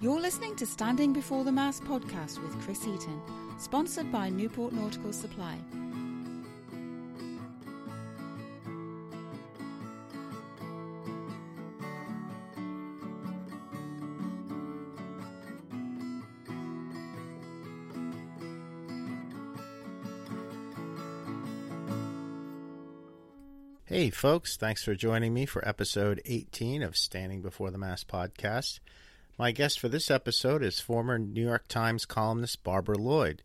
You're listening to Standing Before the Mast podcast with Chris Eaton, sponsored by Newport Nautical Supply. Hey, folks, thanks for joining me for episode 18 of Standing Before the Mast podcast. My guest for this episode is former New York Times columnist Barbara Lloyd.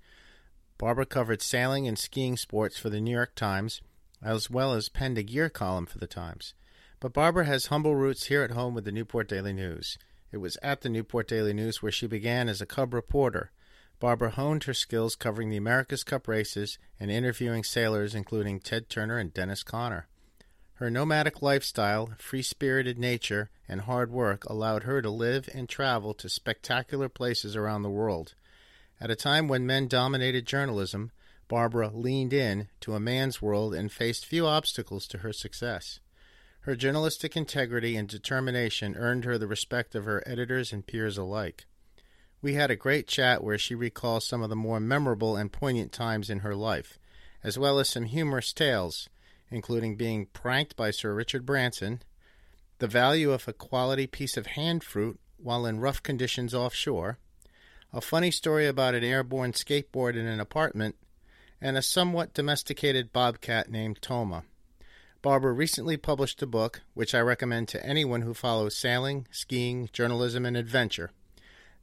Barbara covered sailing and skiing sports for the New York Times, as well as penned a gear column for the Times. But Barbara has humble roots here at home with the Newport Daily News. It was at the Newport Daily News where she began as a cub reporter. Barbara honed her skills covering the America's Cup races and interviewing sailors including Ted Turner and Dennis Conner. Her nomadic lifestyle, free spirited nature, and hard work allowed her to live and travel to spectacular places around the world. At a time when men dominated journalism, Barbara leaned in to a man's world and faced few obstacles to her success. Her journalistic integrity and determination earned her the respect of her editors and peers alike. We had a great chat where she recalls some of the more memorable and poignant times in her life, as well as some humorous tales including being pranked by Sir Richard Branson, the value of a quality piece of hand fruit while in rough conditions offshore, a funny story about an airborne skateboard in an apartment, and a somewhat domesticated bobcat named Toma. Barbara recently published a book which I recommend to anyone who follows sailing, skiing, journalism, and adventure.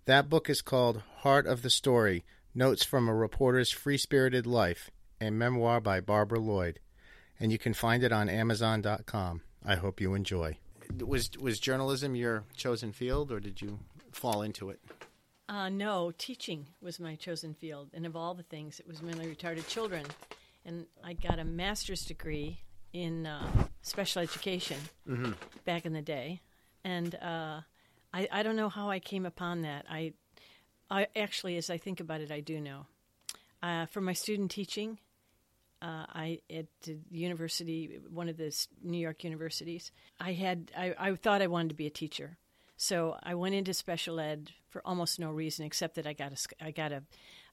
That book is called Heart of the Story Notes from a Reporter's Free Spirited Life, a memoir by Barbara Lloyd and you can find it on Amazon.com. I hope you enjoy. Was was journalism your chosen field, or did you fall into it? Uh, no, teaching was my chosen field, and of all the things, it was mentally retarded children, and I got a master's degree in uh, special education mm-hmm. back in the day, and uh, I, I don't know how I came upon that. I, I actually, as I think about it, I do know. Uh, for my student teaching, uh, I at the university, one of the New York universities. I had I, I thought I wanted to be a teacher, so I went into special ed for almost no reason except that I got a I got a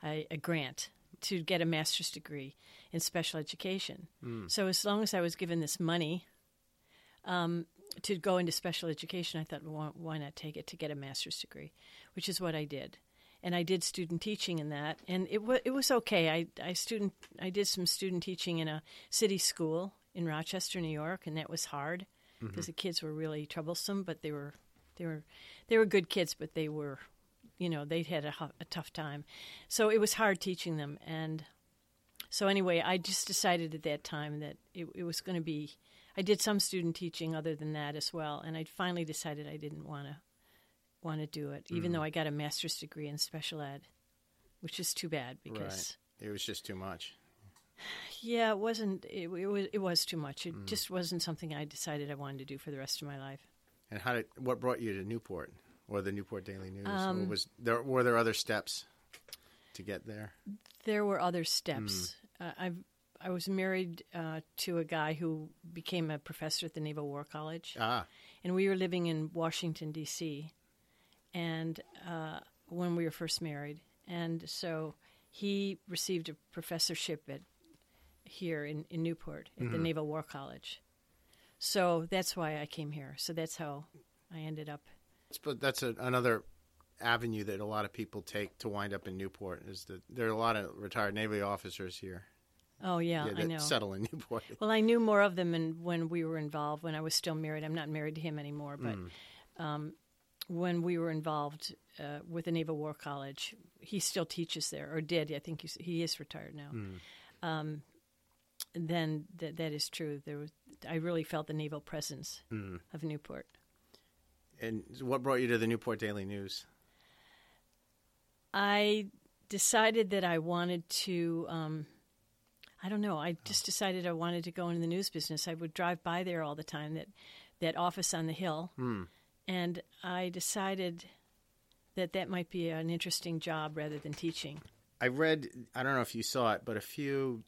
a, a grant to get a master's degree in special education. Mm. So as long as I was given this money. Um, to go into special education, I thought, well, why not take it to get a master's degree, which is what I did and I did student teaching in that, and it was it was okay. I I student I did some student teaching in a city school in Rochester, New York, and that was hard because mm-hmm. the kids were really troublesome, but they were they were they were good kids, but they were you know they'd had a, a tough time, so it was hard teaching them. And so anyway, I just decided at that time that it, it was going to be. I did some student teaching other than that as well, and I finally decided I didn't want to want to do it, even mm. though I got a master's degree in special ed, which is too bad because right. it was just too much. Yeah, it wasn't. It, it was. It was too much. It mm. just wasn't something I decided I wanted to do for the rest of my life. And how did what brought you to Newport or the Newport Daily News? Um, was there were there other steps to get there? There were other steps. Mm. Uh, I I was married uh, to a guy who became a professor at the Naval War College. Ah. And we were living in Washington D.C and uh, when we were first married, and so he received a professorship at here in, in Newport at mm-hmm. the Naval War College. So that's why I came here. So that's how I ended up. But that's a, another avenue that a lot of people take to wind up in Newport. Is that there are a lot of retired Navy officers here. Oh yeah, yeah I know. Settle in Newport. Well, I knew more of them in, when we were involved. When I was still married, I'm not married to him anymore. But mm. um, when we were involved uh, with the Naval War College. He still teaches there, or did. I think he is retired now. Mm. Um, then that that is true. There was, I really felt the naval presence mm. of Newport. And what brought you to the Newport Daily News? I decided that I wanted to. Um, I don't know. I just decided I wanted to go into the news business. I would drive by there all the time. That that office on the hill. Mm and I decided that that might be an interesting job rather than teaching. I read, I don't know if you saw it, but a few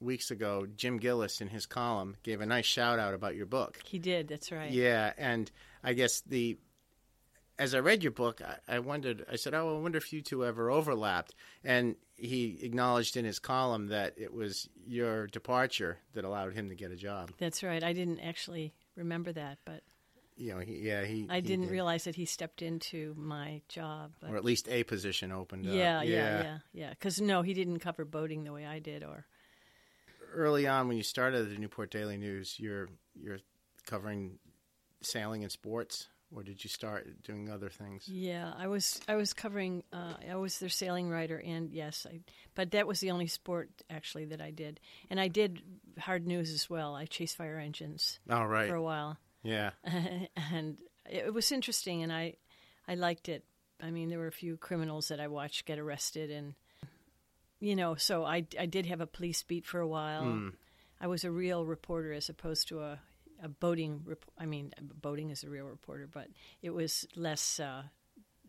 weeks ago, Jim Gillis in his column gave a nice shout out about your book. He did, that's right. Yeah, and I guess the as I read your book, I, I wondered. I said, "Oh, I wonder if you two ever overlapped." And he acknowledged in his column that it was your departure that allowed him to get a job. That's right. I didn't actually remember that, but You know, he, yeah, he. I he didn't did. realize that he stepped into my job. But or at least a position opened up. yeah, yeah, yeah, yeah. Because no, he didn't cover boating the way I did, or Early on, when you started the Newport Daily News, you're you're covering sailing and sports, or did you start doing other things? Yeah, I was I was covering. Uh, I was their sailing writer, and yes, I. But that was the only sport actually that I did, and I did hard news as well. I chased fire engines Oh, right. for a while, Yeah. and it was interesting, and I I liked it. I mean, there were a few criminals that I watched get arrested, and you know, so I I did have a police beat for a while. I was a real reporter as opposed to a a boating. Rep- I mean, boating is a real reporter, but it was less uh,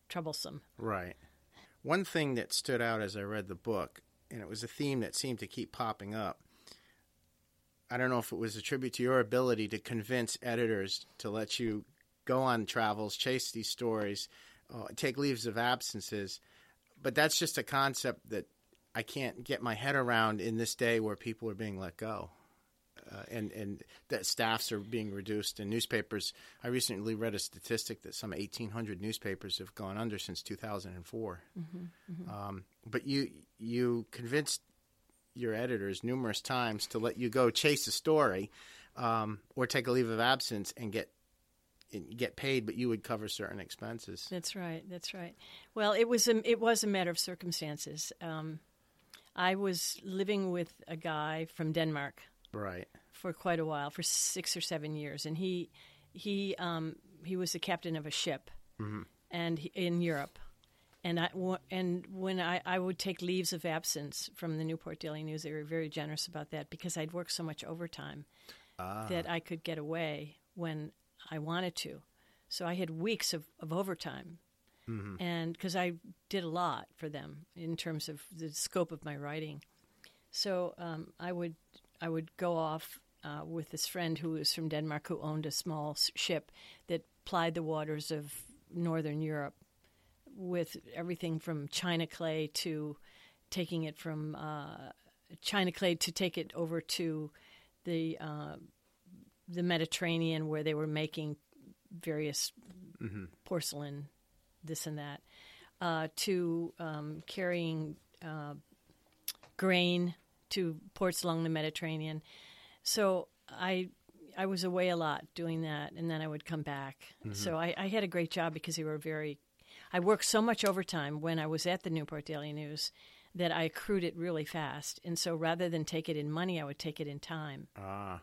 troublesome. Right. One thing that stood out as I read the book, and it was a theme that seemed to keep popping up. I don't know if it was a tribute to your ability to convince editors to let you go on travels, chase these stories, uh, take leaves of absences, but that's just a concept that I can't get my head around in this day where people are being let go. Uh, and and that staffs are being reduced and newspapers. I recently read a statistic that some 1,800 newspapers have gone under since 2004. Um, but you you convinced your editors numerous times to let you go chase a story um, or take a leave of absence and get and get paid, but you would cover certain expenses. That's right. That's right. Well, it was a it was a matter of circumstances. Um, I was living with a guy from Denmark Right. for quite a while, for six or seven years, and he he um, he was the captain of a ship, and he, in Europe. And I and when I, I would take leaves of absence from the Newport Daily News, they were very generous about that because I'd worked so much overtime that I could get away when I wanted to. So I had weeks of, of overtime, and because I did a lot for them in terms of the scope of my writing, so um, I would I would go off uh, with this friend who was from Denmark who owned a small ship that plied the waters of northern Europe with everything from china clay to taking it from uh, china clay to take it over to the uh, the Mediterranean where they were making various porcelain, this and that, uh, to um, carrying uh, grain to ports along the Mediterranean. So I I was away a lot doing that, and then I would come back. So I, I had a great job because they were very. I worked so much overtime when I was at the Newport Daily News that I accrued it really fast, and so rather than take it in money, I would take it in time. Ah,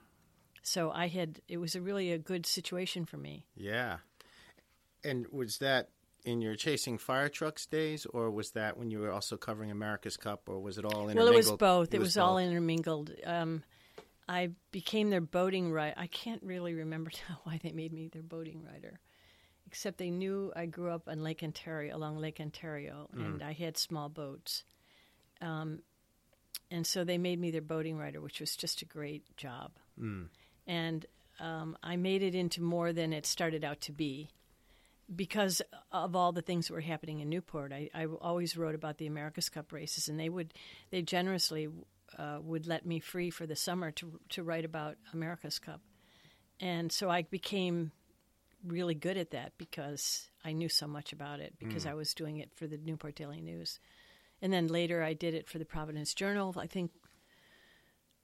So I had it was a really a good situation for me. yeah. And was that in your chasing fire trucks days, or was that when you were also covering America's Cup, or was it all intermingled? Well, it was both. It, was, all both. intermingled. Um, I became their boating writer. I can't really remember now why they made me their boating writer, except they knew I grew up on Lake Ontario, along Lake Ontario, and I had small boats. Um, and so they made me their boating writer, which was just a great job. And um, I made it into more than it started out to be because of all the things that were happening in Newport, I, I always wrote about the America's Cup races, and they would they generously uh, would let me free for the summer to to write about America's Cup, and so I became really good at that because I knew so much about it because I was doing it for the Newport Daily News, and then later I did it for the Providence Journal. I think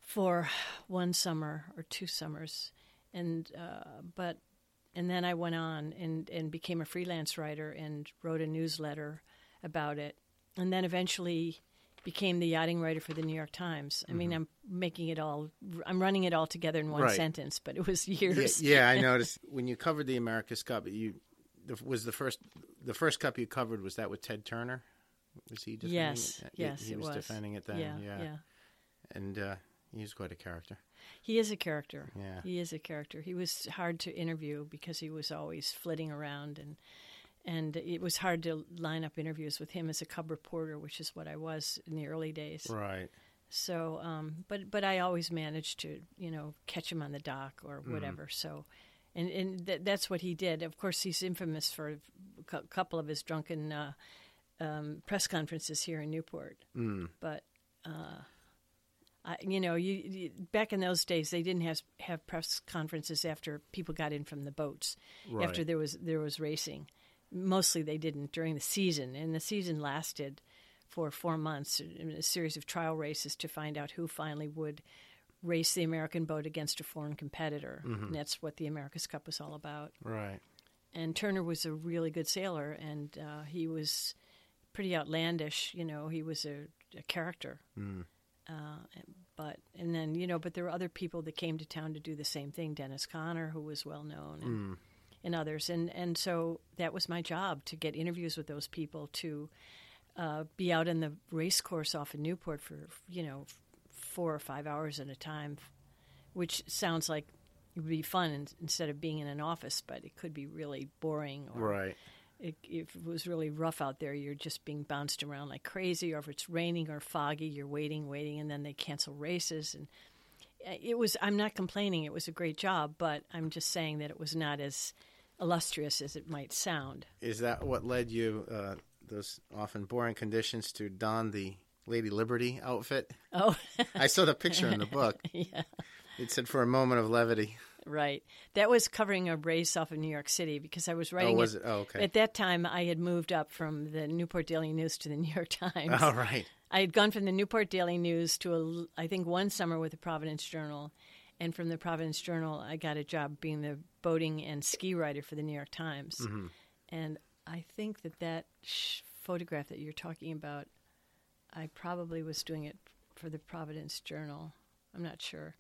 for one summer or two summers, and uh, but and then I went on and, and became a freelance writer and wrote a newsletter about it, and then eventually became the yachting writer for the New York Times. I mean, I'm making it all, I'm running it all together in one Mm-hmm. Right. sentence, but it was years. yeah, I noticed when you covered the America's Cup, you was the first the first cup you covered was that with Ted Turner. Was he defending Yes, it? yes, he it was, was. defending it then. yeah, Yeah, yeah. and uh, he's quite a character. He is a character. Yeah. He is a character. He was hard to interview because he was always flitting around and and it was hard to line up interviews with him as a cub reporter, which is what I was in the early days. Right. So, um, but but I always managed to you know catch him on the dock or whatever. So, and and th- that's what he did. Of course, he's infamous for a cou- couple of his drunken uh, um, press conferences here in Newport. Mm. But uh, I, you know, you, you back in those days, they didn't have have press conferences after people got in from the boats. Right. After there was there was racing, mostly they didn't during the season, and the season lasted for four months, in a series of trial races to find out who finally would race the American boat against a foreign competitor. And that's what the America's Cup was all about. Right. And Turner was a really good sailor, and uh, he was pretty outlandish. You know, he was a, a character. Uh, but and then you know, but there were other people that came to town to do the same thing. Dennis Conner, who was well known, and, and others. And and so that was my job to get interviews with those people to uh, be out in the race course off in Newport for you know four or five hours at a time, which sounds like it would be fun in, instead of being in an office, but it could be really boring. Or Right. it, if it was really rough out there, you're just being bounced around like crazy. Or if it's raining or foggy, you're waiting, waiting, and then they cancel races. And uh, it was. I'm not complaining. It was a great job, but I'm just saying that it was not as illustrious as it might sound. Is that what led you, uh, those often boring conditions, to don the Lady Liberty outfit? Oh, I saw the picture in the book. yeah. It said for a moment of levity. Right. That was covering a race off of New York City because I was writing. Oh, was it? Oh, okay. At that time, I had moved up from the Newport Daily News to the New York Times. All right. I had gone from the Newport Daily News to, a, I think, one summer with the Providence Journal. And from the Providence Journal, I got a job being the boating and ski writer for the New York Times. Mm-hmm. And I think that that sh- photograph that you're talking about, I probably was doing it for the Providence Journal. I'm not sure.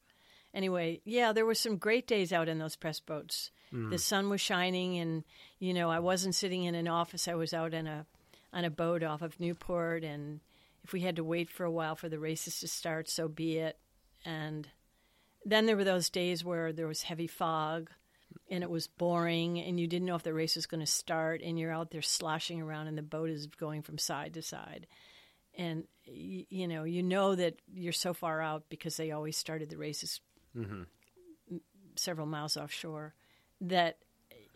Anyway, yeah, there were some great days out in those press boats. The mm-hmm. sun was shining, and you know, I wasn't sitting in an office. I was out on a on a boat off of Newport, and if we had to wait for a while for the races to start, so be it. And then there were those days where there was heavy fog, and it was boring, and you didn't know if the race was going to start, and you're out there sloshing around, and the boat is going from side to side. And y- you know you know that you're so far out because they always started the races m- several miles offshore that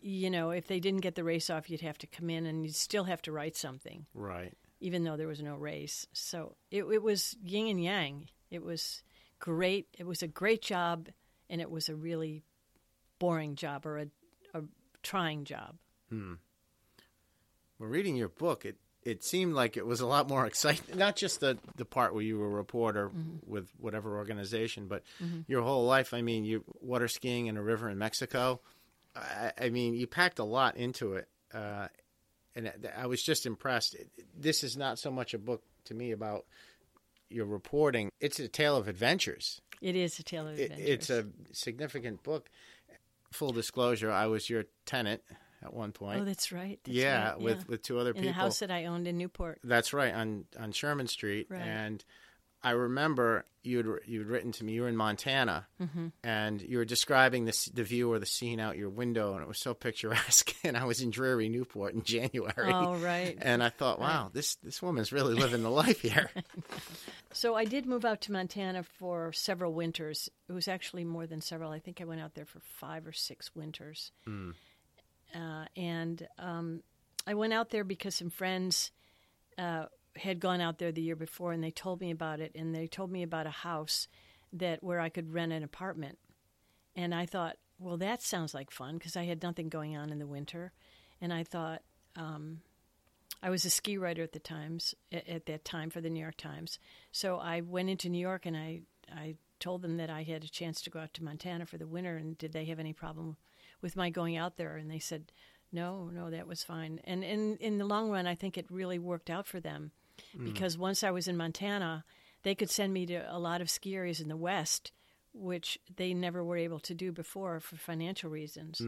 you know if they didn't get the race off you'd have to come in and you'd still have to write something. Right. even though there was no race. So it, it was yin and yang. It was great. It was a great job and it was a really boring job or a, a trying job hmm. Well, reading your book, it it seemed like it was a lot more exciting. Not just the the part where you were a reporter mm-hmm. with whatever organization, but mm-hmm. your whole life. I mean, you water skiing in a river in Mexico. I, I mean, you packed a lot into it, uh, and I- was just impressed. This is not so much a book to me about your reporting; it's a tale of adventures. it is a tale of It, adventures it's a significant book. Full disclosure: I was your tenant at one point. oh that's right that's yeah, right, with with two other in people. the house that I owned in Newport. That's right on on Sherman Street, Right. and I remember you'd you'd written to me. You were in Montana, Mm-hmm. and you were describing this the view or the scene out your window, and it was so picturesque. And I was in dreary Newport in January. Oh, right. And I thought, wow, this this woman's really living the life here. So I did move out to Montana for several winters. It was actually more than several. I think I went out there for five or six winters. Uh, and um, I went out there because some friends uh, had gone out there the year before, and they told me about it. And they told me about a house that where I could rent an apartment. And I thought, well, that sounds like fun because I had nothing going on in the winter. And I thought, um, I was a ski writer at the times at, at that time for the New York Times. So I went into New York and I I told them that I had a chance to go out to Montana for the winter and did they have any problem with my going out there and they said no no that was fine and in in the long run I think it really worked out for them because once I was in Montana they could send me to a lot of ski areas in the west which they never were able to do before for financial reasons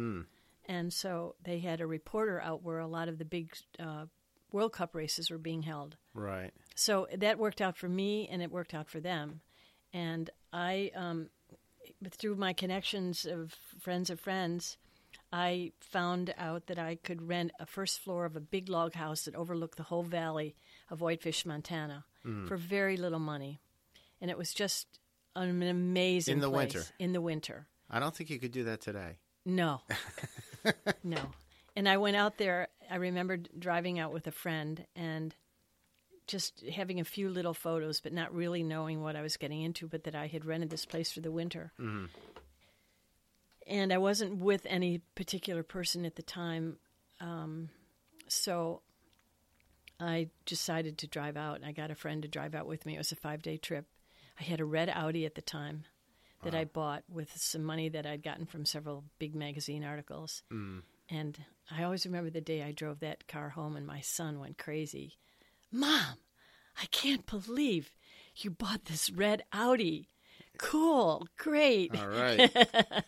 and so they had a reporter out where a lot of the big uh, World Cup races were being held. right. So that worked out for me, and it worked out for them. And I, um, through my connections of friends of friends, I found out that I could rent a first floor of a big log house that overlooked the whole valley of Whitefish, Montana, for very little money, and it was just an amazing In the place. winter. In the winter, I don't think you could do that today. No. no. And I went out there. I remember driving out with a friend and just having a few little photos, but not really knowing what I was getting into, but that I had rented this place for the winter. And I wasn't with any particular person at the time. Um, so I decided to drive out. And I got a friend to drive out with me. It was a five day trip. I had a red Audi at the time that I bought with some money that I'd gotten from several big magazine articles. And I always remember the day I drove that car home, and my son went crazy. Mom, I can't believe you bought this red Audi. Cool, great. All right.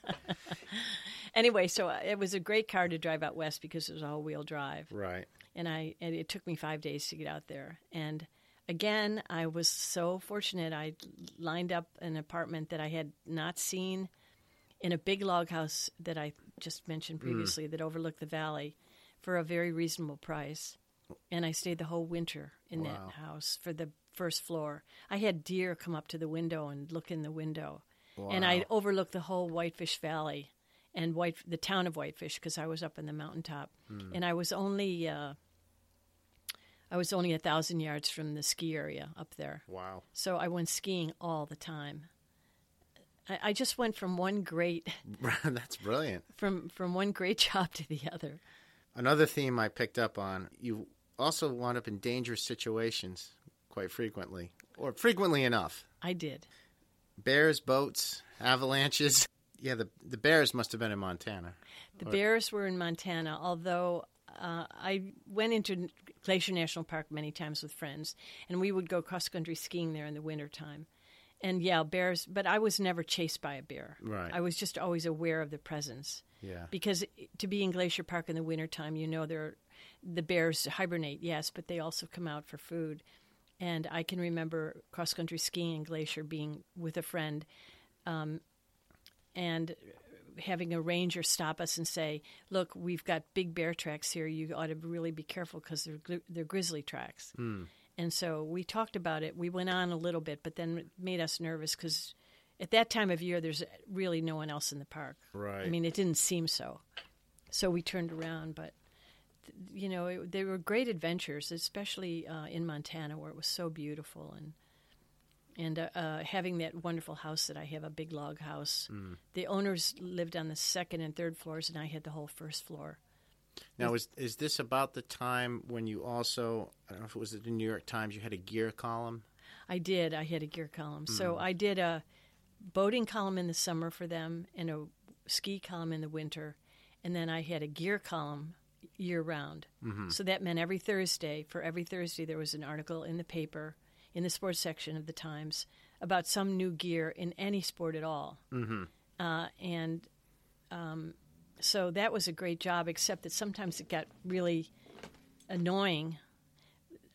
Anyway, so uh, it was a great car to drive out west because it was all wheel drive right. And I and it took me five days to get out there. And again, I was so fortunate. I lined up an apartment that I had not seen in a big log house that I just mentioned mm. previously that overlooked the valley for a very reasonable price. And I stayed the whole winter in Wow. that house for the first floor. I had deer come up to the window and look in the window. And I overlooked the whole Whitefish Valley and White the town of Whitefish because I was up in the mountaintop, and I was only uh, I was only a thousand yards from the ski area up there, Wow. so I went skiing all the time. I, I just went from one great That's brilliant. from from one great job to the other. Another theme I picked up on, you also wound up in dangerous situations quite frequently, or frequently enough. I did. Bears, boats, avalanches. Yeah, the the bears must have been in Montana. The bears were in Montana, although uh, I went into Glacier National Park many times with friends, and we would go cross country skiing there in the wintertime. And yeah, bears, but I was never chased by a bear. Right. I was just always aware of the presence. Yeah. Because to be in Glacier Park in the wintertime, you know, there the bears hibernate, yes, but they also come out for food. And I can remember cross country skiing in Glacier being with a friend um, and having a ranger stop us and say, "Look, we've got big bear tracks here. You ought to really be careful because they're they're grizzly tracks." And so we talked about it. We went on a little bit, but then it made us nervous because at that time of year, there's really no one else in the park. Right. I mean, it didn't seem so. So we turned around, but you know, it, they were great adventures, especially uh, in Montana where it was so beautiful and and uh, uh, having that wonderful house that I have, a big log house. The owners lived on the second and third floors, and I had the whole first floor. Now, is is this about the time when you also? I don't know if it was the New York Times. You had a gear column. I did. I had a gear column. So I did a boating column in the summer for them and a ski column in the winter. And then I had a gear column year round. So that meant every Thursday, for every Thursday, there was an article in the paper, in the sports section of the Times, about some new gear in any sport at all. Mm-hmm. Uh, and um, so that was a great job, except that sometimes it got really annoying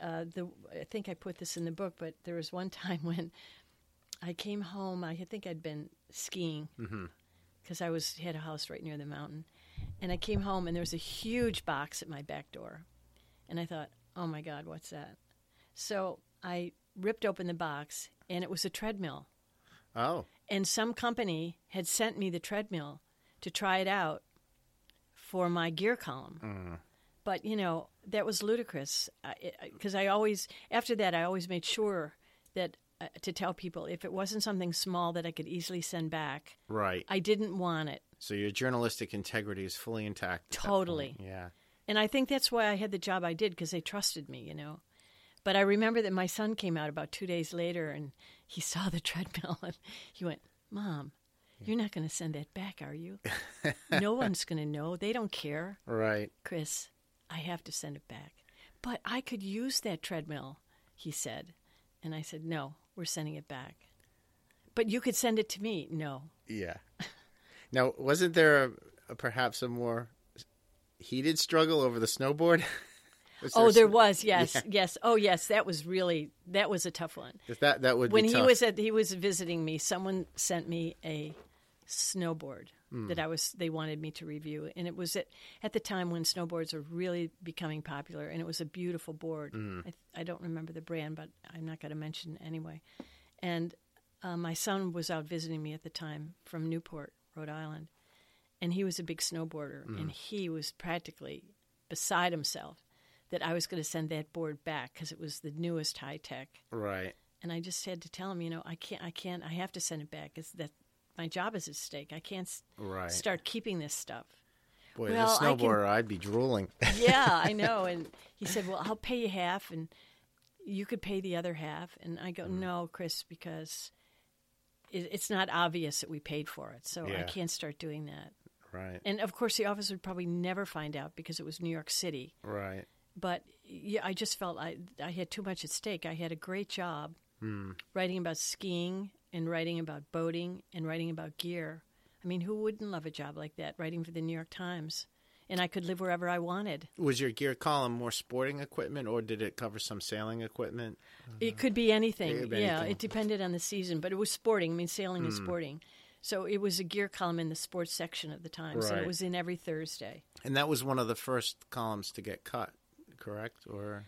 uh, the I think I put this in the book, but there was one time when I came home. I think I'd been skiing because I was had a house right near the mountain, and I came home and there was a huge box at my back door, and I thought, oh my God, what's that? So I ripped open the box, and it was a treadmill, Oh, and some company had sent me the treadmill to try it out for my gear column. But you know that was ludicrous because I always after that I always made sure that uh, to tell people if it wasn't something small that I could easily send back, right. I didn't want it. So your journalistic integrity is fully intact. Totally. Yeah. And I think that's why I had the job I did because they trusted me, you know. But I remember that my son came out about two days later and he saw the treadmill and he went, Mom, you're not going to send that back, are you? no one's going to know. They don't care. Right. Chris, I have to send it back. But I could use that treadmill, he said. And I said, No, we're sending it back. But you could send it to me. No. Yeah. now, wasn't there a, a, perhaps a more heated struggle over the snowboard? Was oh, there was. Yes, Yeah. yes. Oh, yes. That was really that was a tough one. 'Cause That that would when he tough. was at he was visiting me, someone sent me a snowboard Hmm. that I was they wanted me to review, and it was at at the time when snowboards were really becoming popular, and it was a beautiful board. Hmm. I, I don't remember the brand, but I'm not going to mention anyway. And uh, my son was out visiting me at the time from Newport, Rhode Island, and he was a big snowboarder, and he was practically beside himself that I was going to send that board back because it was the newest high tech. Right. And I just had to tell him, you know, I can't, I can't, I have to send it back. It's that my job is at stake. I can't Right. start keeping this stuff. Boy, Well, as a I snowboarder, I'd be drooling. yeah, I know. And he said, "Well, I'll pay you half, and you could pay the other half." And I Mm. go, "No, Chris, because it, it's not obvious that we paid for it, so I can't start doing that." right. And of course, the office would probably never find out because it was New York City. Right. But yeah, I just felt I I had too much at stake. I had a great job Hmm. writing about skiing and writing about boating and writing about gear. I mean, who wouldn't love a job like that? Writing for the New York Times, and I could live wherever I wanted. Was your gear column more sporting equipment, or did it cover some sailing equipment? It could be anything. It could be yeah, anything. it depended on the season, but it was sporting. I mean, sailing is sporting. So it was a gear column in the sports section of the Times, and it was in every Thursday. And that was one of the first columns to get cut, correct? Or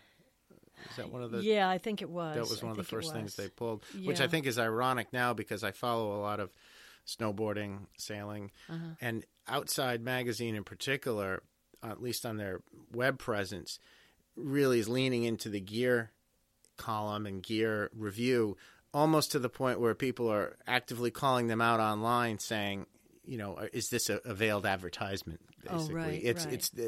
is that one of the? yeah, I think it was. that was I one of the first things they pulled, which I think is ironic now because I follow a lot of snowboarding, sailing, Uh-huh. and Outside Magazine in particular, at least on their web presence, really is leaning into the gear column and gear review almost to the point where people are actively calling them out online saying you know is this a, a veiled advertisement Oh, basically right, it's right, it's uh,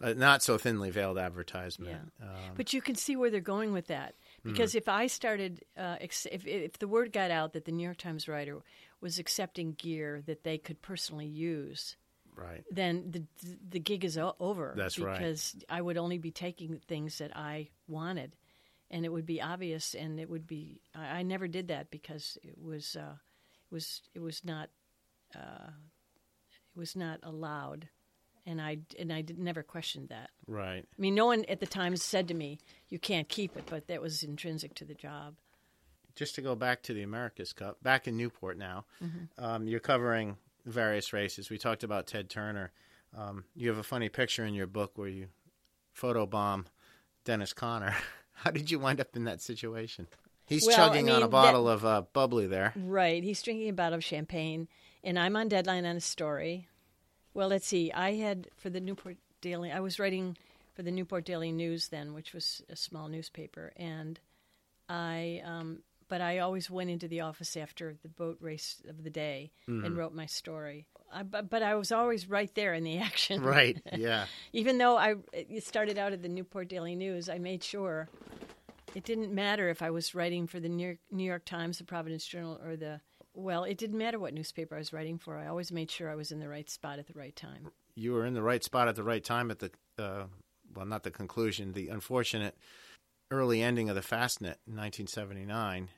right. a not so thinly veiled advertisement Yeah. um, But you can see where they're going with that. Because if I started, uh, ex- if, if the word got out that the New York Times writer was accepting gear that they could personally use, right then the the gig is o- over. That's right. Because I would only be taking things that I wanted, and it would be obvious, and it would be. I, I never did that because it was uh, it was it was not uh, it was not allowed, and I and I did, never questioned that. right I mean, no one at the time said to me, "You can't keep it," but that was intrinsic to the job. just to go back to the America's Cup, back in Newport now, Mm-hmm. um, you're covering various races. We talked about Ted Turner. Um, you have a funny picture in your book where you photobomb Dennis Conner. How did you wind up in that situation? He's Well, I chugging on mean, a that- bottle of uh, bubbly there. Right. He's drinking a bottle of champagne, and I'm on deadline on a story. Well, let's see. I had for the Newport Daily. I was writing for the Newport Daily News then, which was a small newspaper, and I. Um, but I always went into the office after the boat race of the day and wrote my story. I, but, but I was always right there in the action. Right. Yeah. Even though I started out at the Newport Daily News, I made sure it didn't matter if I was writing for the New York, New York Times, the Providence Journal, or the well, it didn't matter what newspaper I was writing for. I always made sure I was in the right spot at the right time. You were in the right spot at the right time at the, uh, well, not the conclusion, the unfortunate early ending of the Fastnet in 1979.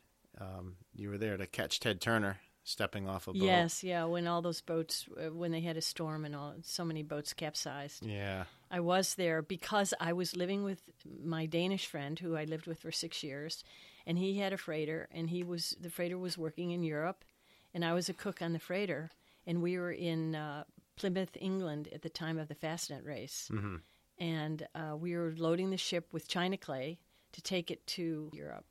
Um, you were there to catch Ted Turner stepping off a boat. Yes, yeah. When all those boats, uh, when they had a storm and all, so many boats capsized. Yeah. I was there because I was living with my Danish friend who I lived with for six years, and he had a freighter, and he was the freighter was working in Europe, and I was a cook on the freighter, and we were in uh, Plymouth, England, at the time of the Fastnet race, and uh, we were loading the ship with china clay to take it to Europe.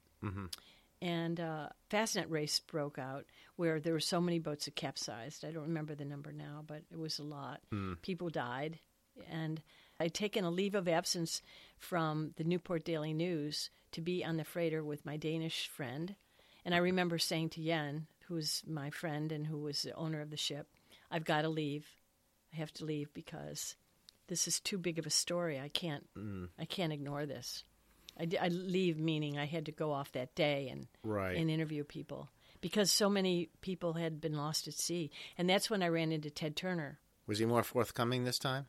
And uh, Fastnet race broke out where there were so many boats that capsized. I don't remember the number now, but it was a lot. People died, and I'd taken a leave of absence from the Newport Daily News to be on the freighter with my Danish friend. And I remember saying to Yen, who was my friend and who was the owner of the ship, I've got to leave. I have to leave because this is too big of a story. I can't. Mm. I can't ignore this. I leave meaning I had to go off that day and Right. and interview people because so many people had been lost at sea, and that's when I ran into Ted Turner. Was he more forthcoming this time?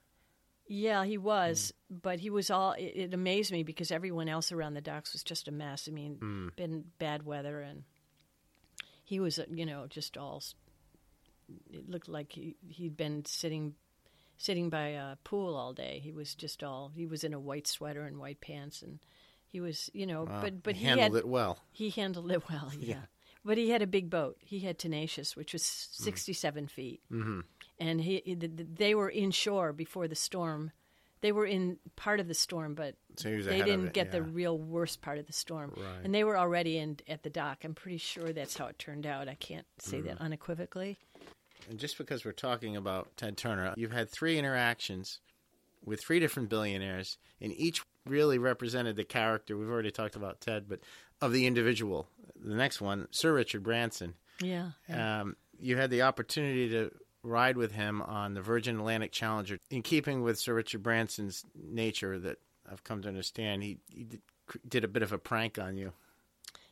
Yeah, he was, mm. but he was all. It, it amazed me because everyone else around the docks was just a mess. I mean, mm. been bad weather, and he was, you know, just all. It looked like he he'd been sitting, sitting by a pool all day. He was just all. He was in a white sweater and white pants, and he was, you know, Wow. but but he he, handled had, it well. He handled it well, yeah. But he had a big boat. He had Tenacious, which was mm. 67 feet. Mm-hmm. And he, he- the- the- they were inshore before the storm. They were in part of the storm, but So they didn't it, get the real worst part of the storm. Right. And they were already in at the dock. I'm pretty sure that's how it turned out. I can't say Mm-hmm. that unequivocally. and just because we're talking about Ted Turner, you've had three interactions with three different billionaires, and each really represented the character. We've already talked about Ted, but of the individual. The next one, Sir Richard Branson. Yeah. Um, you had the opportunity to ride with him on the Virgin Atlantic Challenger. In keeping with Sir Richard Branson's nature, that I've come to understand, he, he did, a bit of a prank on you.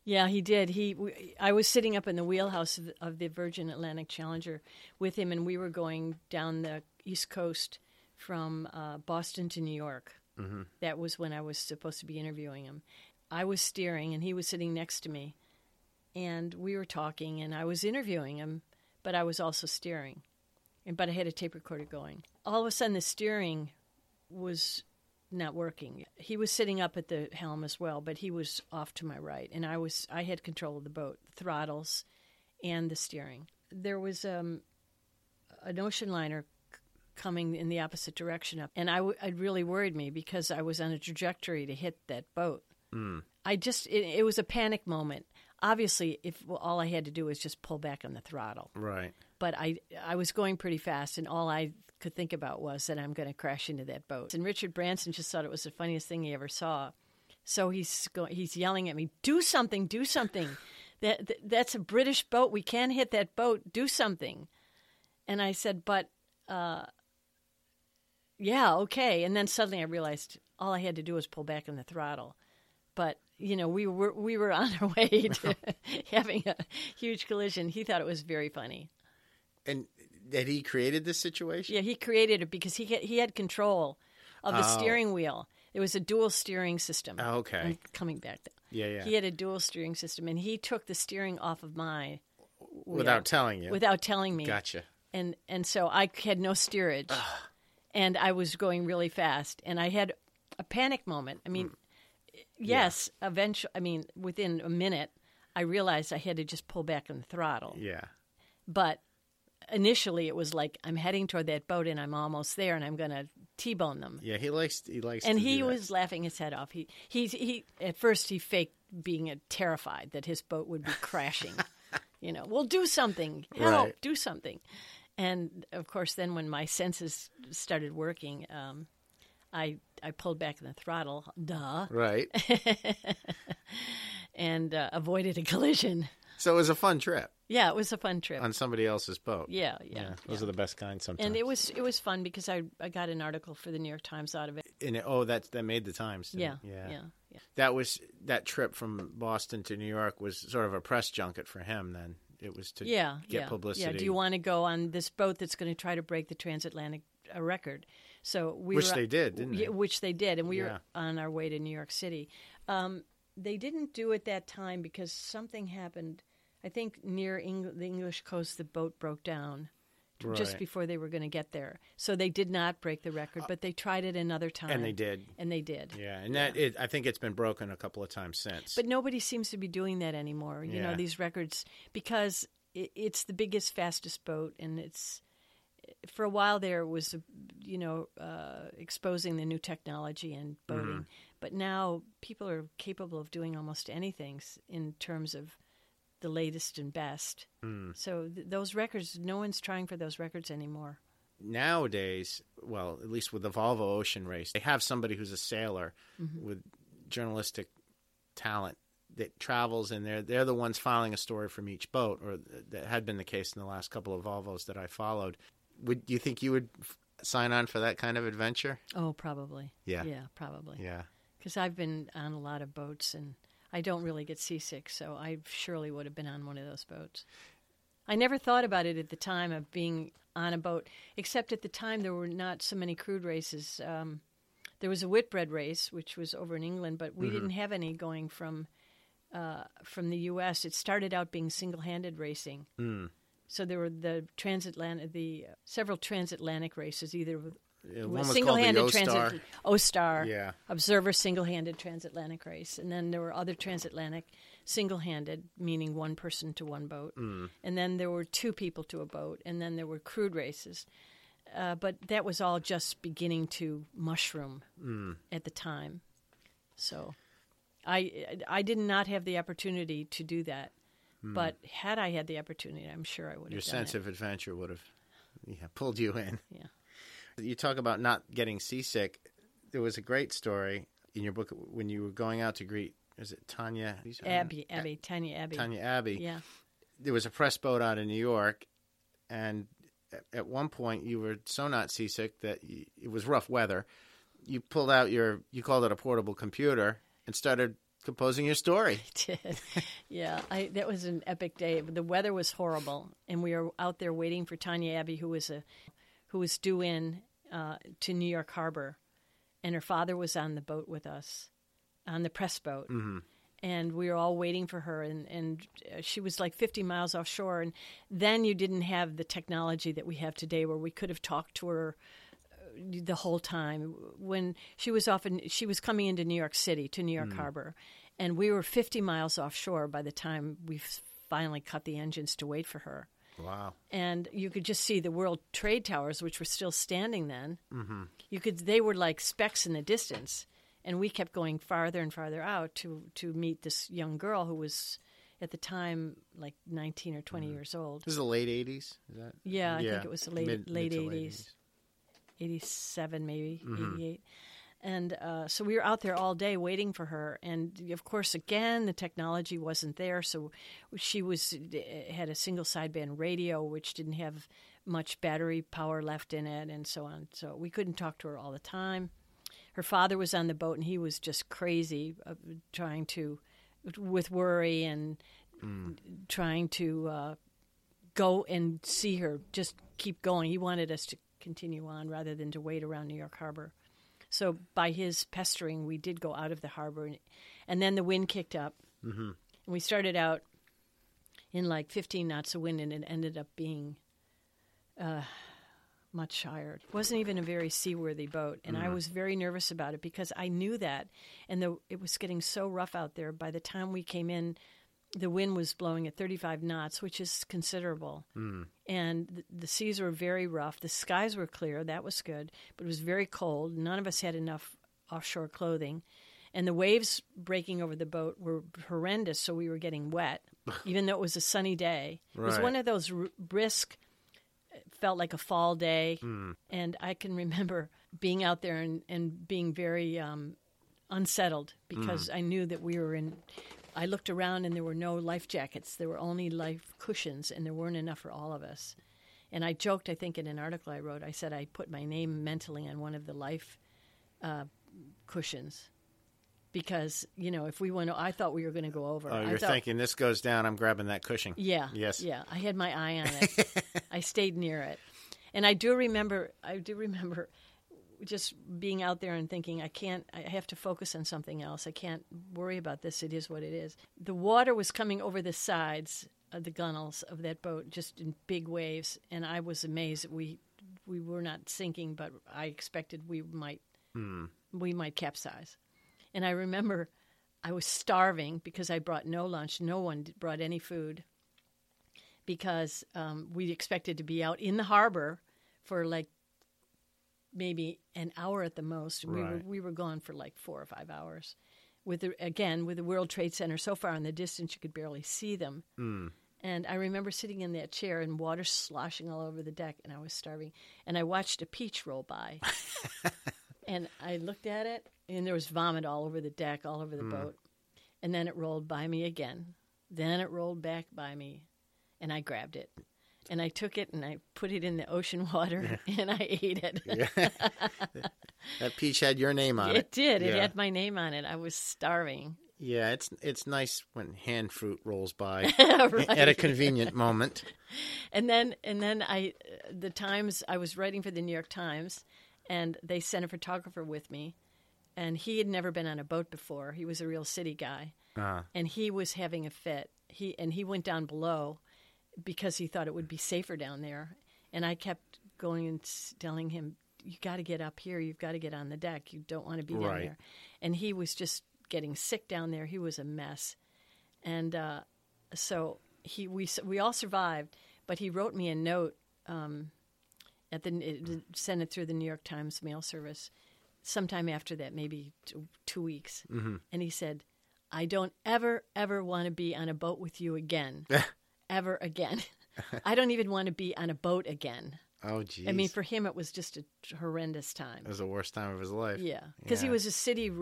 Yeah, he did. He, we, I was sitting up in the wheelhouse of, of the Virgin Atlantic Challenger with him, and we were going down the East Coast from uh, Boston to New York. Mm-hmm. That was when I was supposed to be interviewing him. I was steering, and he was sitting next to me, and we were talking, and I was interviewing him, but I was also steering, but I had a tape recorder going. All of a sudden, the steering was not working. He was sitting up at the helm as well, but he was off to my right, and I was I had control of the boat, the throttles, and the steering. There was um, an ocean liner c- coming in the opposite direction up, and I w- it really worried me because I was on a trajectory to hit that boat. I just it, it was a panic moment. Obviously, if well, all I had to do was just pull back on the throttle, Right. but I I was going pretty fast, and all I could think about was that I'm going to crash into that boat. And Richard Branson just thought it was the funniest thing he ever saw. So he's go, he's yelling at me, "Do something! Do something! That, that that's a British boat. We can't hit that boat. Do something!" And I said, "But, uh, yeah, okay." And then suddenly I realized all I had to do was pull back on the throttle. But you know, we were we were on our way to having a huge collision. He thought it was very funny. And that he created this situation? Yeah, he created it because he had, he had control of the Oh. steering wheel. It was a dual steering system. Oh, okay. I'm coming back. Yeah, yeah. He had a dual steering system, and he took the steering off of my wheel Without telling you. without telling me. Gotcha. And and so I had no steerage, and I was going really fast, and I had a panic moment. I mean, mm. Yes, eventually. I mean, within a minute, I realized I had to just pull back on the throttle. Yeah. But initially, it was like I'm heading toward that boat, and I'm almost there, and I'm going to t-bone them. Yeah, he likes he likes and he was laughing his head off. He he he. At first, he faked being uh, terrified that his boat would be crashing. you know, well, do something, help, Right. do something. And of course, then when my senses started working, um, I I pulled back on the throttle, duh, Right. and uh, avoided a collision. so it was a fun trip Yeah, it was a fun trip. on somebody else's boat. yeah, yeah, Those yeah. are the best kind sometimes. and it was it was fun because I I got an article for the New York Times out of it. And it- oh, that that made the times. Yeah, yeah, yeah. yeah. That was that trip from Boston to New York was sort of a press junket for him. Then it was to yeah, get yeah. publicity. Yeah. Do you want to go on this boat that's going to try to break the transatlantic uh, record? So we Which were, they did, didn't Yeah, they? Which they did, and we Yeah. were on our way to New York City. Um, they didn't do it that time because something happened. I think near Eng- the English coast, the boat broke down just before they were going to get there. So they did not break the record, but they tried it another time, And they did. and they did. Yeah, and that it, I think it's been broken a couple of times since. But nobody seems to be doing that anymore. You know, these records because it, it's the biggest, fastest boat, and it's for a while there was, you know, uh, exposing the new technology and boating. But now people are capable of doing almost anything in terms of the latest and best. So th- those records, no one's trying for those records anymore. nowadays, well, at least with the Volvo Ocean Race, they have somebody who's a sailor Mm-hmm. with journalistic talent that travels, and they're they're the ones filing a story from each boat, or th- that had been the case in the last couple of Volvos that I followed. Would you think you would f- sign on for that kind of adventure? Oh, probably. Yeah. Yeah, probably. Yeah. because I've been on a lot of boats and I don't really get seasick, so I surely would have been on one of those boats. I never thought about it at the time of being on a boat, except at the time there were not so many crewed races. Um, there was a Whitbread race, which was over in England, but we didn't have any going from uh, from the U.S. It started out being single-handed racing. So there were the transatlantic, the uh, several transatlantic races, either with Yeah, One was single-handed transit OSTAR Yeah. Observer single-handed transatlantic race, and then there were other transatlantic single-handed, meaning one person to one boat, Mm. and then there were two people to a boat, and then there were crewed races. Uh, but that was all just beginning to mushroom Mm. at the time. So, I I did not have the opportunity to do that Mm. But had I had the opportunity, I'm sure I would have Your sense it. of adventure would have yeah, pulled you in. Yeah. You talk about not getting seasick. There was a great story in your book when you were going out to greet. Is it Tania? Aebi, Aebi, Tania Aebi. Tania Aebi. Yeah. There was a press boat out in New York, and at- at one point you were so not seasick that you, it was rough weather. You pulled out your, you called it a portable computer, and started composing your story. I did. yeah, I, that was an epic day. The weather was horrible, and we were out there waiting for Tania Aebi, who was a who was due in uh, to New York Harbor, and her father was on the boat with us, on the press boat. Mm-hmm. And we were all waiting for her, and, and uh, she was like 50 miles offshore. And then you didn't have the technology that we have today, where we could have talked to her the whole time when she was often she was coming into New York City to New York Harbor, and we were 50 miles offshore by the time we finally cut the engines to wait for her. Wow. And you could just see the World Trade Towers, which were still standing then. Mm-hmm. You could they were like specks in the distance, and we kept going farther and farther out to to meet this young girl who was at the time like 19 or 20 years old. This is the late 80s? Is that? Yeah, I think it was the late Mid- late mid to late 80s. 87 maybe 88 and uh, so we were out there all day waiting for her. And of course again the technology wasn't there. So she was had a single sideband radio which didn't have much battery power left in it and so on. So we couldn't talk to her all the time. Her father was on the boat and he was just crazy uh, trying to with worry and trying to uh, go and see her, just keep going. He wanted us to continue on rather than to wait around New York Harbor. So by his pestering, we did go out of the harbor, and, and then the wind kicked up, mm-hmm. and we started out in like 15 knots of wind, and it ended up being uh, much higher. It wasn't even a very seaworthy boat, and I was very nervous about it because I knew that, and the, it was getting so rough out there. By the time we came in, the wind was blowing at 35 knots, which is considerable. Hmm. And the, the seas were very rough. The skies were clear. That was good. But it was very cold. None of us had enough offshore clothing. And the waves breaking over the boat were horrendous, so we were getting wet, even though it was a sunny day. It was one of those r- brisk, uh, felt like a fall day. Hmm. And I can remember being out there and, and being very um, unsettled because hmm. I knew that we were in. I looked around and there were no life jackets. There were only life cushions, and there weren't enough for all of us. And I joked, I think, in an article I wrote, I said I put my name mentally on one of the life uh, cushions because you know if we went, I thought we were going to go over. Oh, you're thought, thinking this goes down. I'm grabbing that cushion. yeah. Yes. Yeah. I had my eye on it. I stayed near it. And I do remember I do remember just being out there and thinking I can't I have to focus on something else. I can't worry about this. It is what it is. The water was coming over the sides of the gunnels of that boat just in big waves and I was amazed that we we were not sinking but I expected we might we might capsize. And I remember I was starving because I brought no lunch. No one brought any food because um, we expected to be out in the harbor for like maybe an hour at the most. We were we were gone for like four or five hours. With the, again with the World Trade Center so far in the distance you could barely see them. Hmm. And I remember sitting in that chair and water sloshing all over the deck, and I was starving. And I watched a peach roll by, and I looked at it, and there was vomit all over the deck, all over the hmm. boat. And then it rolled by me again. Then it rolled back by me, and I grabbed it. And I took it and I put it in the ocean water and I ate it. That peach had your name on it. It did. It Yeah. had my name on it. I was starving. Yeah, it's it's nice when hand fruit rolls by Right. at a convenient moment. And then and then I the Times I was writing for the New York Times and they sent a photographer with me and he had never been on a boat before. He was a real city guy. Uh, And he was having a fit. He and he went down below because he thought it would be safer down there. And I kept going and telling him you got to get up here. You've got to get on the deck. You don't want to be down Right. there. And he was just getting sick down there. He was a mess. And uh, so he we we all survived. But he wrote me a note um, at the it- sent it through the New York Times mail service sometime after that, maybe two, two weeks. And he said, I don't ever, ever want to be on a boat with you again. ever again. I don't even want to be on a boat again. Oh, geez. I mean, for him, it was just a horrendous time. it was the worst time of his life. Yeah, because he was a city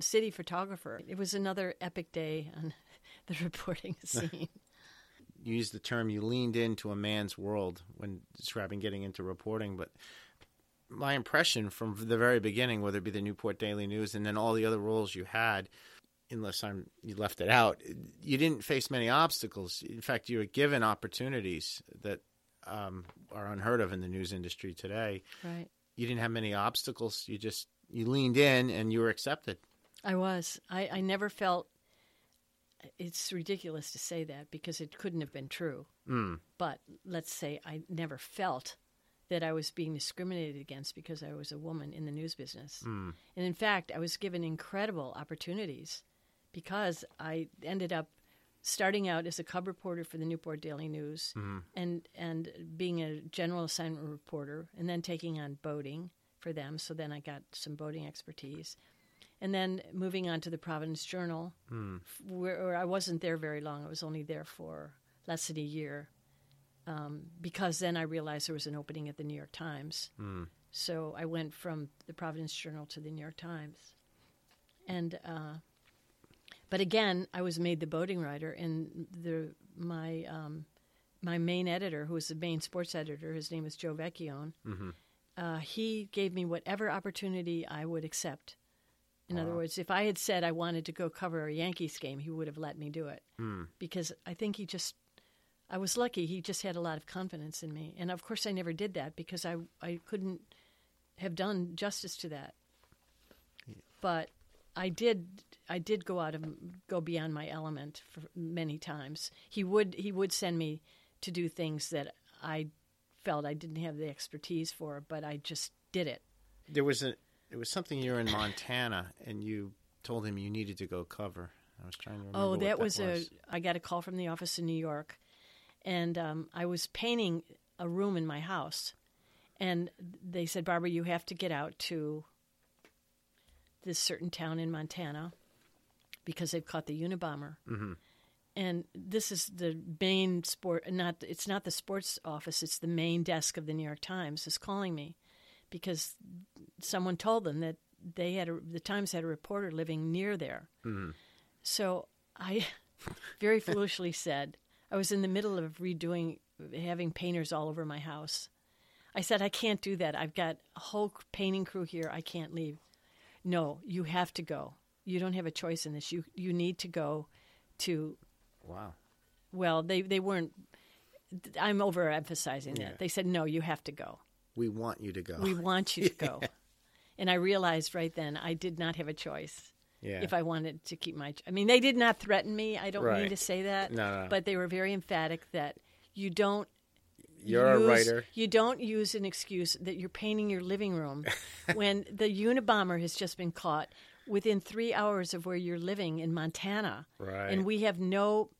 city photographer. It was another epic day on the reporting scene. You used the term you leaned into a man's world when describing getting into reporting, but my impression from the very beginning, whether it be the Newport Daily News and then all the other roles you had, unless I'm you left it out, you didn't face many obstacles. In fact, you were given opportunities that um, are unheard of in the news industry today. right. You didn't have many obstacles. You just you leaned in and you were accepted. I was. I, I never felt. It's ridiculous to say that because it couldn't have been true. Mm. But let's say I never felt that I was being discriminated against because I was a woman in the news business. Mm. And in fact, I was given incredible opportunities because I ended up starting out as a cub reporter for the Newport Daily News and and being a general assignment reporter and then taking on boating for them. So then I got some boating expertise. And then moving on to the Providence Journal, f- where, where I wasn't there very long. I was only there for less than a year um, because then I realized there was an opening at the New York Times. So I went from the Providence Journal to the New York Times. And uh, but again, I was made the boating writer, and the my um, my main editor, who was the main sports editor, his name is Joe Vecchione. Uh, he gave me whatever opportunity I would accept. In other words, if I had said I wanted to go cover a Yankees game, he would have let me do it because I think he just. I was lucky. He just had a lot of confidence in me, and of course, I never did that because I I couldn't have done justice to that. But I did I did go out of go beyond my element for many times. He would he would send me to do things that I felt I didn't have the expertise for, but I just did it. There was a there was something you were in Montana and you told him you needed to go cover. I was trying to remember. Oh, what that was, was. a. I got a call from the office in New York, and um, I was painting a room in my house, and they said, "Barbara, you have to get out to this certain town in Montana because they've caught the Unabomber." Mm-hmm. And this is the main sport. Not it's not the sports office. It's the main desk of the New York Times is calling me because someone told them that they had a, the Times had a reporter living near there. So I very foolishly said, I was in the middle of redoing, having painters all over my house. I said, I can't do that. I've got a whole painting crew here. I can't leave. No, you have to go. You don't have a choice in this. You you need to go to. Wow. Well, they they weren't. I'm overemphasizing Yeah. that. They said, no, you have to go. We want you to go. We want you to go. And I realized right then I did not have a choice yeah. if I wanted to keep my. I mean, they did not threaten me. I don't mean to say that. No, no. But they were very emphatic that you don't. You're a writer. You don't use an excuse that you're painting your living room when the Unabomber has just been caught within three hours of where you're living in Montana, Right. and we have no.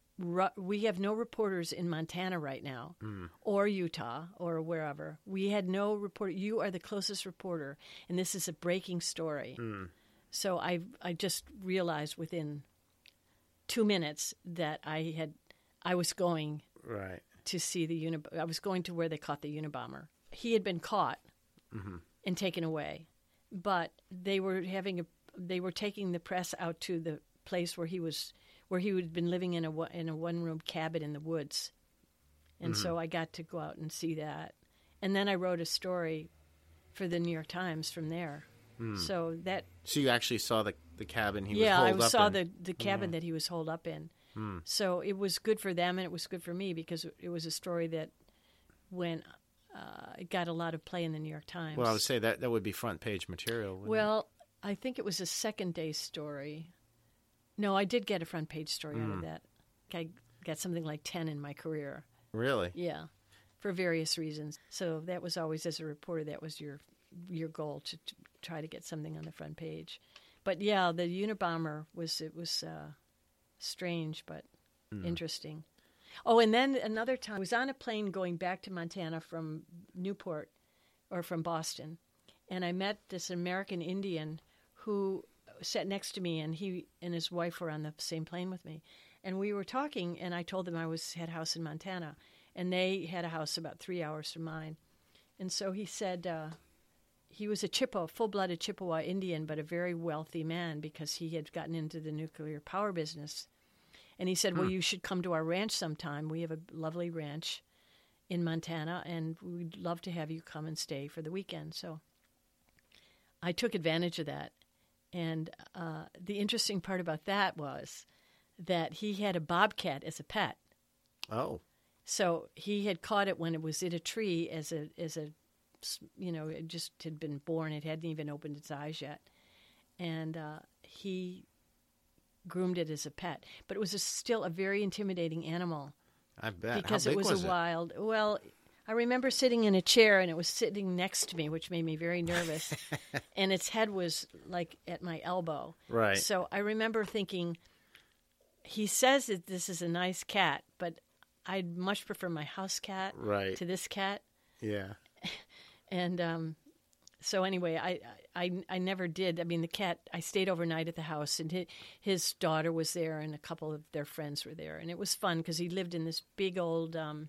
We have no reporters in Montana right now, Hmm. or Utah, or wherever. We had no reporter. You are the closest reporter, and this is a breaking story. Hmm. So I I just realized within two minutes that I had I was going Right. To see the uni. I was going to where they caught the Unabomber. He had been caught and taken away, but they were having a they were taking the press out to the place where he was where he had been living in a in a one room cabin in the woods, and so mm-hmm. I got to go out and see that, and then I wrote a story for the New York Times from there. Mm. So that So you actually saw the the cabin he yeah, was I holed up saw in. the the cabin mm-hmm. that he was holed up in. So it was good for them, and it was good for me because it was a story that when uh, it got a lot of play in the New York Times. Well, I would say that that would be front page material. wouldn't it? Well, I think it was a second day story. No, I did get a front page story out of that. I got something like ten in my career. really? Yeah, for various reasons. So that was always, as a reporter, that was your your goal to, to try to get something on the front page. But yeah, the Unabomber was it was uh, strange but interesting. Oh, and then another time I was on a plane going back to Montana from Newport or from Boston, and I met this American Indian who sat next to me, and he and his wife were on the same plane with me, and we were talking, and I told them I was had a house in Montana, and they had a house about three hours from mine, and so he said. Uh, he was a Chippewa, full-blooded Chippewa Indian, but a very wealthy man because he had gotten into the nuclear power business. And he said, "Well, you should come to our ranch sometime. We have a lovely ranch in Montana, and we'd love to have you come and stay for the weekend." So I took advantage of that. And uh, the interesting part about that was that he had a bobcat as a pet. Oh, So he had caught it when it was in a tree as a as a you know it just had been born. It hadn't even opened its eyes yet, and uh, he groomed it as a pet. But it was a, still a very intimidating animal I bet. because it big was, a wild. Well, I remember sitting in a chair and it was sitting next to me, which made me very nervous. and its head was like at my elbow. Right. So I remember thinking, he says that this is a nice cat, but I'd much prefer my house cat Right. to this cat. Yeah. And um, so anyway, I, I I never did. I mean, the cat. I stayed overnight at the house, and his, his daughter was there, and a couple of their friends were there, and it was fun because he lived in this big old um,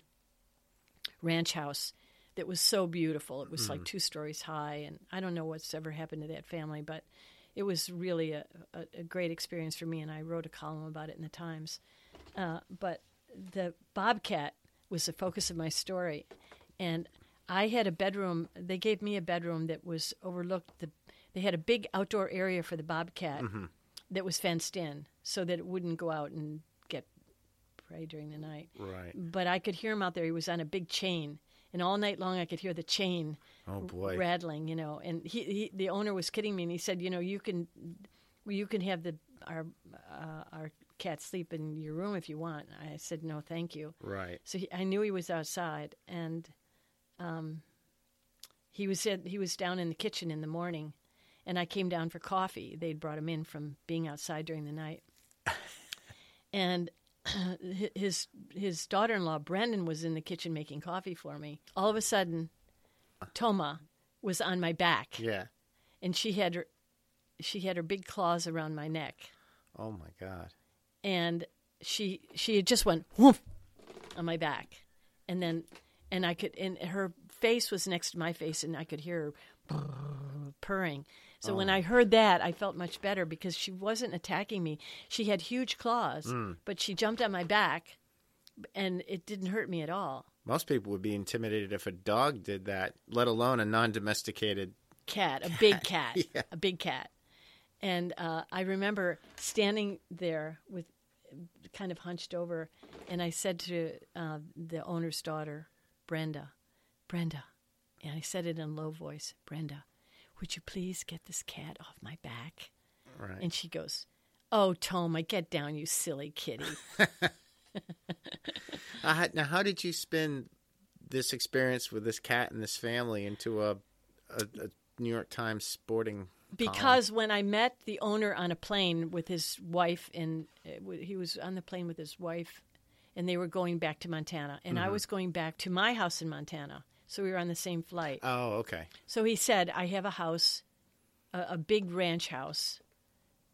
ranch house that was so beautiful. It was like two stories high, and I don't know what's ever happened to that family, but it was really a, a, a great experience for me, and I wrote a column about it in the Times. Uh, but the bobcat was the focus of my story, and I had a bedroom. They gave me a bedroom that was overlooked. The they had a big outdoor area for the bobcat that was fenced in, so that it wouldn't go out and get prey during the night. Right. But I could hear him out there. He was on a big chain, and all night long I could hear the chain Oh boy. rattling. You know, and he, he the owner was kidding me, and he said, you know, you can you can have the our uh, our cat sleep in your room if you want. I said no, thank you. Right. So he, I knew he was outside, and um, he was said he was down in the kitchen in the morning, and I came down for coffee. They'd brought him in from being outside during the night, and his his daughter-in-law Brenda was in the kitchen making coffee for me. All of a sudden, Toma was on my back, Yeah. and she had her she had her big claws around my neck Oh my God. and she she had just went whoof on my back, and then and I could and her face was next to my face, and I could hear her purring. So when I heard that, I felt much better because she wasn't attacking me. She had huge claws, but she jumped on my back, and it didn't hurt me at all. Most people would be intimidated if a dog did that, let alone a non-domesticated. cat, a big cat, Yeah. a big cat. And uh, I remember standing there with kind of hunched over, and I said to uh, the owner's daughter, Brenda, Brenda, and I said it in a low voice, Brenda, would you please get this cat off my back? Right. And she goes, Oh, Toma, get down, you silly kitty. Uh, now, how did you spin this experience with this cat and this family into a, a, a New York Times sporting? because when I met the owner on a plane with his wife, and uh, he was on the plane with his wife, and they were going back to Montana, and I was going back to my house in Montana. So we were on the same flight. Oh, okay. So he said, "I have a house, a, a big ranch house,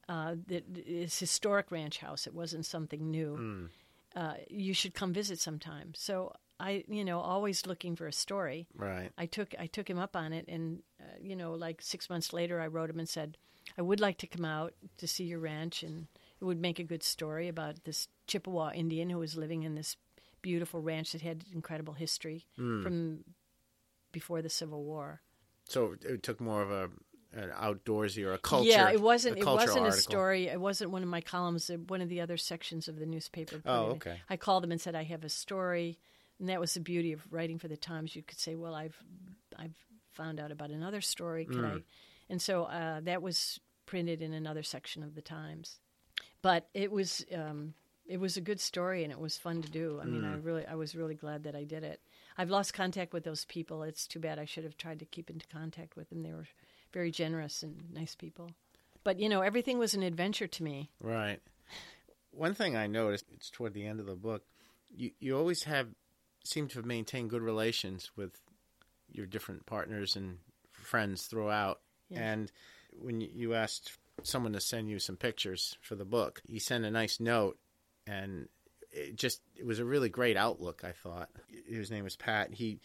uh, that is historic ranch house. It wasn't something new. Uh, you should come visit sometime." So I, you know, always looking for a story. Right. I took I took him up on it, and uh, you know, like six months later, I wrote him and said, "I would like to come out to see your ranch, and it would make a good story about this Chippewa Indian who was living in this beautiful ranch that had incredible history from before the Civil War." So it took more of a an outdoorsy or a culture. yeah, it wasn't. a It wasn't a story. It wasn't one of my columns. One of the other sections of the newspaper. Oh, it okay. I called them and said I have a story, and that was the beauty of writing for the Times. You could say, "Well, I've I've found out about another story." Could Mm. I? And so uh, that was printed in another section of the Times. But it was um, it was a good story, and it was fun to do. I mean, Mm. I really I was really glad that I did it. I've lost contact with those people. It's too bad. I should have tried to keep into contact with them. They were very generous and nice people. But you know, everything was an adventure to me. Right. One thing I noticed, it's toward the end of the book, you, you always have seem to maintain good relations with your different partners and friends throughout. Yes. And when you asked someone to send you some pictures for the book. He sent a nice note, and it just it was a really great outlook. I thought his name was Pat. He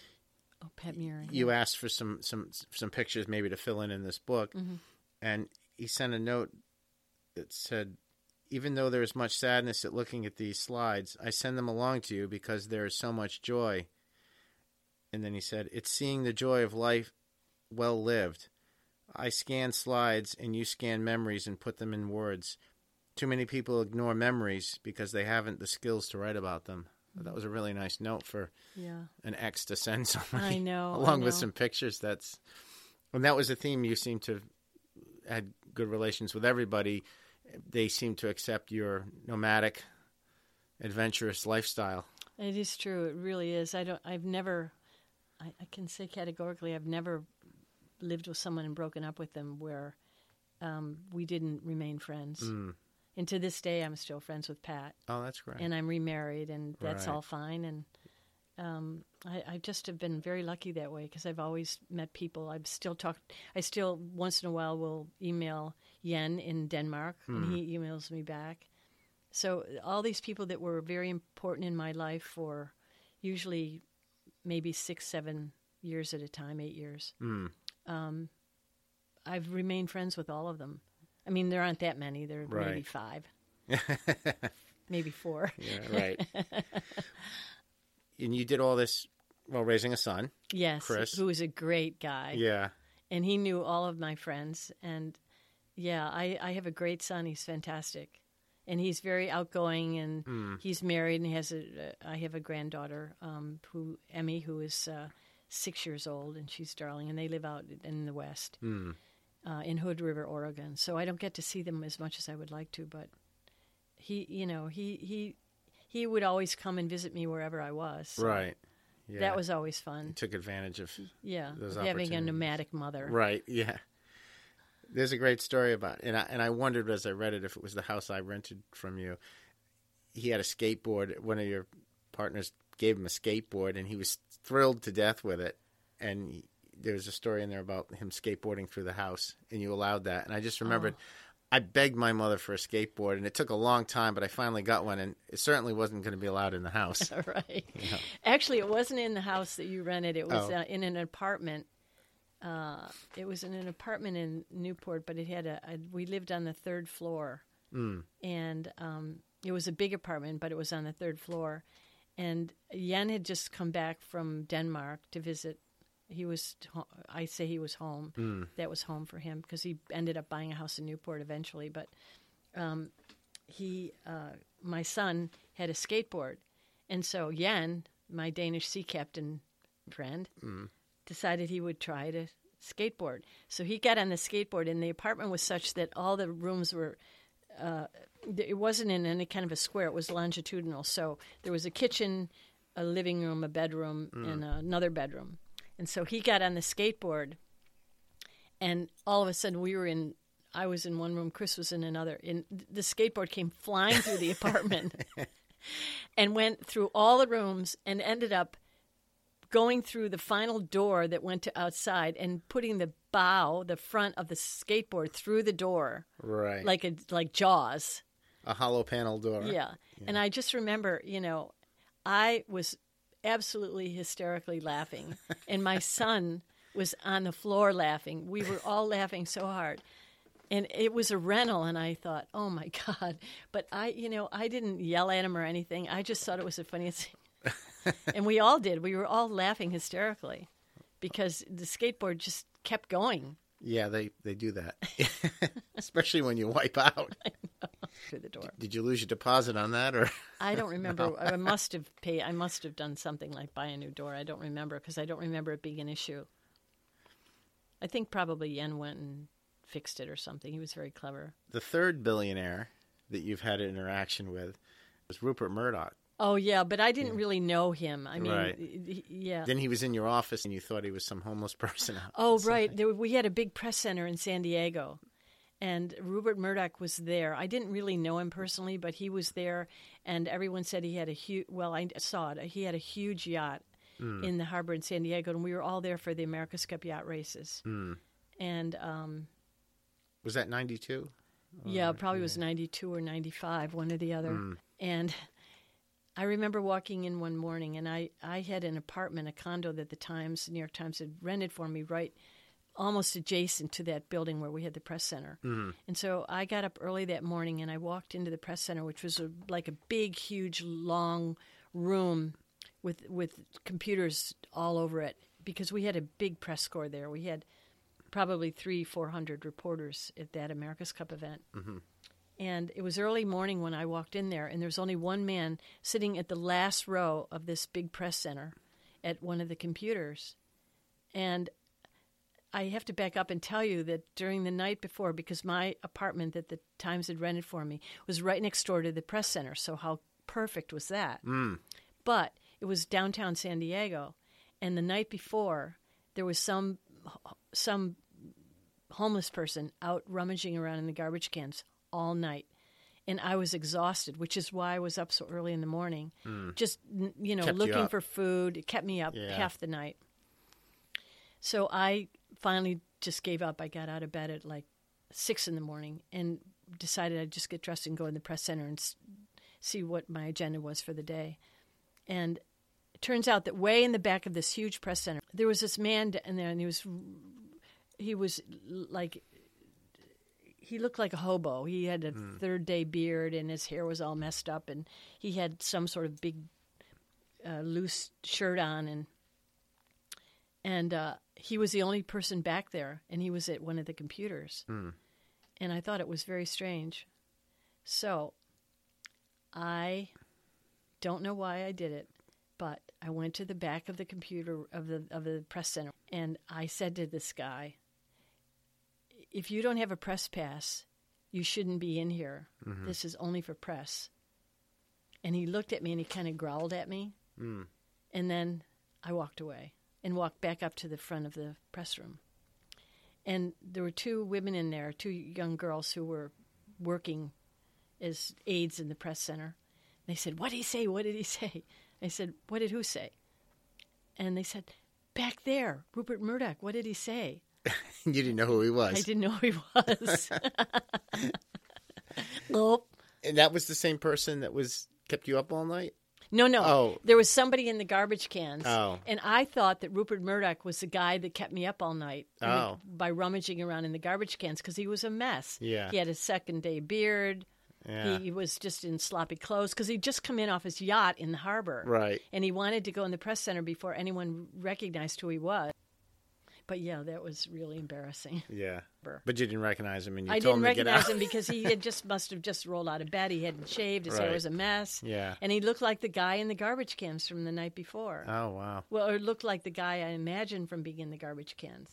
Oh, Pat Muir. you asked for some some some pictures maybe to fill in in this book, mm-hmm. and he sent a note that said, "Even though there is much sadness at looking at these slides, I send them along to you because there is so much joy." And then he said, "It's seeing the joy of life well lived. I scan slides and you scan memories and put them in words. Too many people ignore memories because they haven't the skills to write about them." That was a really nice note for Yeah. an ex to send somebody I know, I along with some pictures that's and that was a theme you seem to had good relations with everybody they seem to accept your nomadic adventurous lifestyle It is true. It really is. I don't. I've never. I, I can say categorically, I've never lived with someone and broken up with them where um, we didn't remain friends. Mm. And to this day, I'm still friends with Pat, oh that's great and I'm remarried, and that's Right. all fine. And um, I, I just have been very lucky that way because I've always met people. I've still talked. I still once in a while will email Yen in Denmark, Hmm. and he emails me back. So all these people that were very important in my life for usually maybe six, seven years at a time, eight years. Mm. Um, I've remained friends with all of them. I mean, there aren't that many. There are maybe five, maybe four. yeah right and you did all this while raising a son Yes, Chris. who is a great guy. yeah and he knew all of my friends and yeah I, I have a great son he's fantastic and he's very outgoing and Hmm. he's married and he has a i have a granddaughter um, who emmy who is uh, six years old and she's darling and they live out in the west Hmm. uh, in hood river oregon so i don't get to see them as much as i would like to but he you know he he he would always come and visit me wherever i was so right yeah that was always fun took advantage of yeah having a nomadic mother Right. Yeah. There's a great story about, and I and I wondered as I read it if it was the house I rented from you. He had a skateboard. One of your partners gave him a skateboard, and he was thrilled to death with it. And he, there was a story in there about him skateboarding through the house, and you allowed that. And I just remembered. I begged my mother for a skateboard, and it took a long time, but I finally got one, and it certainly wasn't going to be allowed in the house. right. Actually, it wasn't in the house that you rented. It was Oh. uh, in an apartment. Uh, it was in an apartment in Newport, but it had a, a we lived on the third floor, Mm. and um, it was a big apartment, but it was on the third floor. And Yen had just come back from Denmark to visit. He was, I say he was home. Mm. That was home for him because he ended up buying a house in Newport eventually. But um, he, uh, my son, had a skateboard, and so Yen, my Danish sea captain friend, decided he would try to skateboard. So he got on the skateboard, and the apartment was such that all the rooms were. Uh, it wasn't in any kind of a square; it was longitudinal. So there was a kitchen, a living room, a bedroom, and another bedroom. And so he got on the skateboard, and all of a sudden we were in. I was in one room, Chris was in another. And the skateboard came flying through the apartment and went through all the rooms and ended up going through the final door that went to outside and putting the bow, the front of the skateboard through the door Right. like a like Jaws. a hollow panel door. Yeah. And I just remember, you know, I was absolutely hysterically laughing and my son was on the floor laughing. We were all laughing so hard. And it was a rental and I thought, "Oh my god." But I, you know, I didn't yell at him or anything. I just thought it was the funniest thing. and we all did. We were all laughing hysterically because the skateboard just kept going Yeah, they they do that, especially when you wipe out. through the door. Did you lose your deposit on that, or I don't remember. I must have paid. I must have done something like buy a new door. I don't remember because I don't remember it being an issue. I think probably Yen went and fixed it or something. He was very clever. the third billionaire that you've had an interaction with was Rupert Murdoch? Oh yeah, but I didn't really know him. I mean, Right. he- yeah. Then he was in your office, and you thought he was some homeless person. Oh right, there, we had a big press center in San Diego, and Rupert Murdoch was there. I didn't really know him personally, but he was there, and everyone said he had a huge. Well, I saw it. He had a huge yacht hmm. in the harbor in San Diego, and we were all there for the America's Cup yacht races. Hmm. And um, Was that ninety two? Yeah, probably was 92 or 95, one or the other. Hmm. And I remember walking in one morning and I, I had an apartment, a condo that the Times, New York Times had rented for me right almost adjacent to that building where we had the press center. Mm-hmm. And so I got up early that morning and I walked into the press center, which was a, like a big, huge, long room with with computers all over it because we had a big press corps there. We had probably three, four hundred reporters at that America's Cup event. Mm-hmm. And it was early morning when I walked in there, and there was only one man sitting at the last row of this big press center at one of the computers. And I have to back up and tell you that during the night before, because my apartment that the Times had rented for me was right next door to the press center, so how perfect was that? Mm. But it was downtown San Diego, and the night before there was some some homeless person out rummaging around in the garbage cans all night. And I was exhausted, which is why I was up so early in the morning. Hmm. Just, you know, Kept looking up. for food. It kept me up Yeah. half the night. So I finally just gave up. I got out of bed at like six in the morning and decided I'd just get dressed and go in the press center and s- see what my agenda was for the day. And it turns out that way in the back of this huge press center, there was this man in there, and he was he was like he looked like a hobo. He had a third day beard, and his hair was all messed up, and he had some sort of big uh, loose shirt on, and and uh, he was the only person back there, and he was at one of the computers, and I thought it was very strange. So I don't know why I did it, but I went to the back of the computer of the of the press center, and I said to this guy, "If you don't have a press pass, you shouldn't be in here. Mm-hmm. This is only for press." And he looked at me and he kind of growled at me, mm. and then I walked away and walked back up to the front of the press room. And there were two women in there, two young girls who were working as aides in the press center. They said, What did he say? What did he say? I said, What did who say? And they said, Back there, Rupert Murdoch, what did he say? you didn't know who he was. I didn't know who he was. nope. And that was the same person that was kept you up all night. No, no. Oh. There was somebody in the garbage cans. Oh. And I thought that Rupert Murdoch was the guy that kept me up all night in the- Oh. by rummaging around in the garbage cans because he was a mess. Yeah. He had a second day beard. Yeah. He, he was just in sloppy clothes because he'd just come in off his yacht in the harbor. Right. And he wanted to go in the press center before anyone recognized who he was. But yeah, that was really embarrassing. Yeah. But you didn't recognize him, and you I told didn't him to get recognize him because he had just must have just rolled out of bed. He hadn't shaved. His hair Right. was a mess. Yeah. And he looked like the guy in the garbage cans from the night before. Oh wow. Well, or looked like the guy I imagined from being in the garbage cans.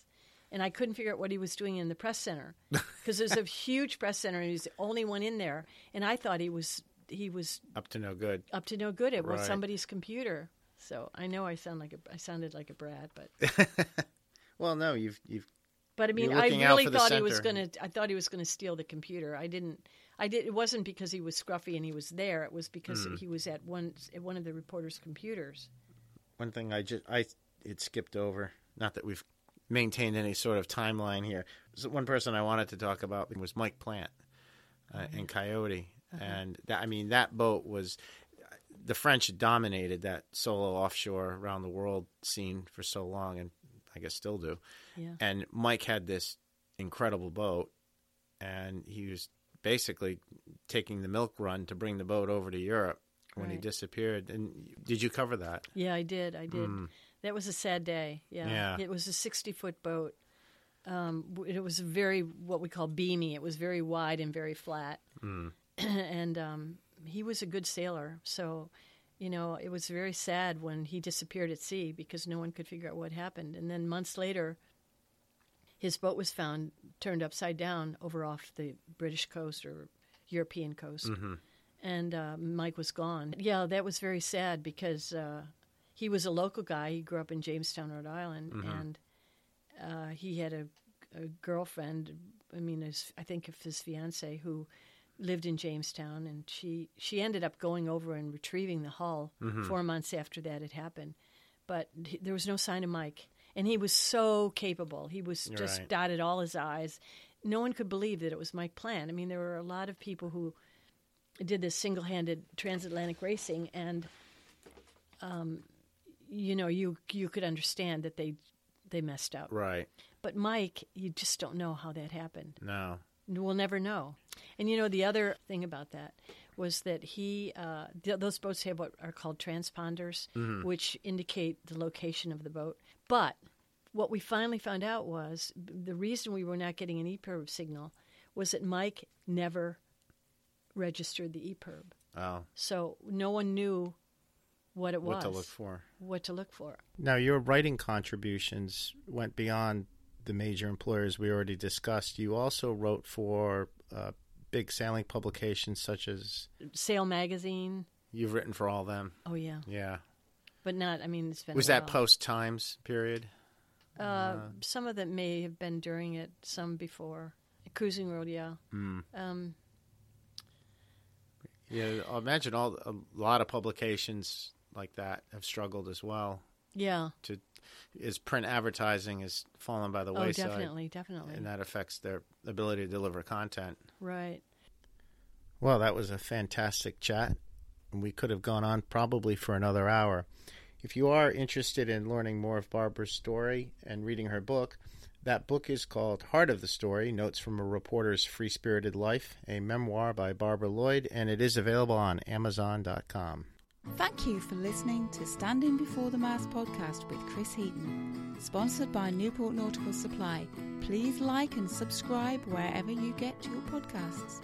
And I couldn't figure out what he was doing in the press center because there's a huge press center and he was the only one in there. And I thought he was he was Up to no good. up to no good. It was Right. somebody's computer. So I know I sound like a, I sounded like a brat, but Well, no, you've you've but I mean I really thought he was going to I thought he was going to steal the computer. I didn't I did it wasn't because he was scruffy and he was there. It was because Hmm. he was at one at one of the reporters' computers. one thing I just I it skipped over. Not that we've maintained any sort of timeline here. So one person I wanted to talk about was Mike Plant uh, in Coyote, and that, I mean that boat was the French dominated that solo offshore around the world scene for so long, and I guess still do. Yeah. And Mike had this incredible boat, and he was basically taking the milk run to bring the boat over to Europe when he disappeared. And did you cover that? Yeah, I did. I did. That was a sad day. Yeah. Yeah. It was a 60 foot boat. Um, it was very, what we call beamy. It was very wide and very flat. Hmm. and um, he was a good sailor. So, you know, it was very sad when he disappeared at sea because no one could figure out what happened. And then months later, his boat was found turned upside down over off the British coast or European coast. And uh, Mike was gone. Yeah, that was very sad because uh, he was a local guy. He grew up in Jamestown, Rhode Island, and uh, he had a, a girlfriend. I mean, his, I think of his fiance who lived in Jamestown, and she she ended up going over and retrieving the hull four months after that had happened. But he, there was no sign of Mike, and he was so capable. He was just Right. dotted all his I's. no one could believe that it was Mike Plant. I mean, there were a lot of people who did this single-handed transatlantic racing, and um, you know, you you could understand that they they messed up. Right. But Mike, you just don't know how that happened. No. We'll never know. And you know, the other thing about that was that he, uh, th- those boats have what are called transponders, which indicate the location of the boat. But what we finally found out was the reason we were not getting an EPIRB signal was that Mike never registered the EPIRB. Oh. So no one knew what it was. What to look for. What to look for. Now, your writing contributions went beyond the major employers we already discussed. You also wrote for uh, big sailing publications such as Sail magazine. you've written for all them. Oh yeah, Yeah. but not. I mean, it's been. Was that post Times period? Uh, some of them may have been during it, some before. Cruising World, yeah. Um, Yeah, I imagine all a lot of publications like that have struggled as well. yeah. To is print advertising has fallen by the Oh, wayside, definitely, definitely. and that affects their ability to deliver content. right. Well, that was a fantastic chat. And we could have gone on probably for another hour. If you are interested in learning more of Barbara's story and reading her book, that book is called Heart of the Story Notes from a Reporter's Free Spirited Life, a memoir by Barbara Lloyd, and it is available on Amazon.com. Thank you for listening to Standing Before the Mast podcast with Chris Heaton, sponsored by Newport Nautical Supply. Please like and subscribe wherever you get your podcasts.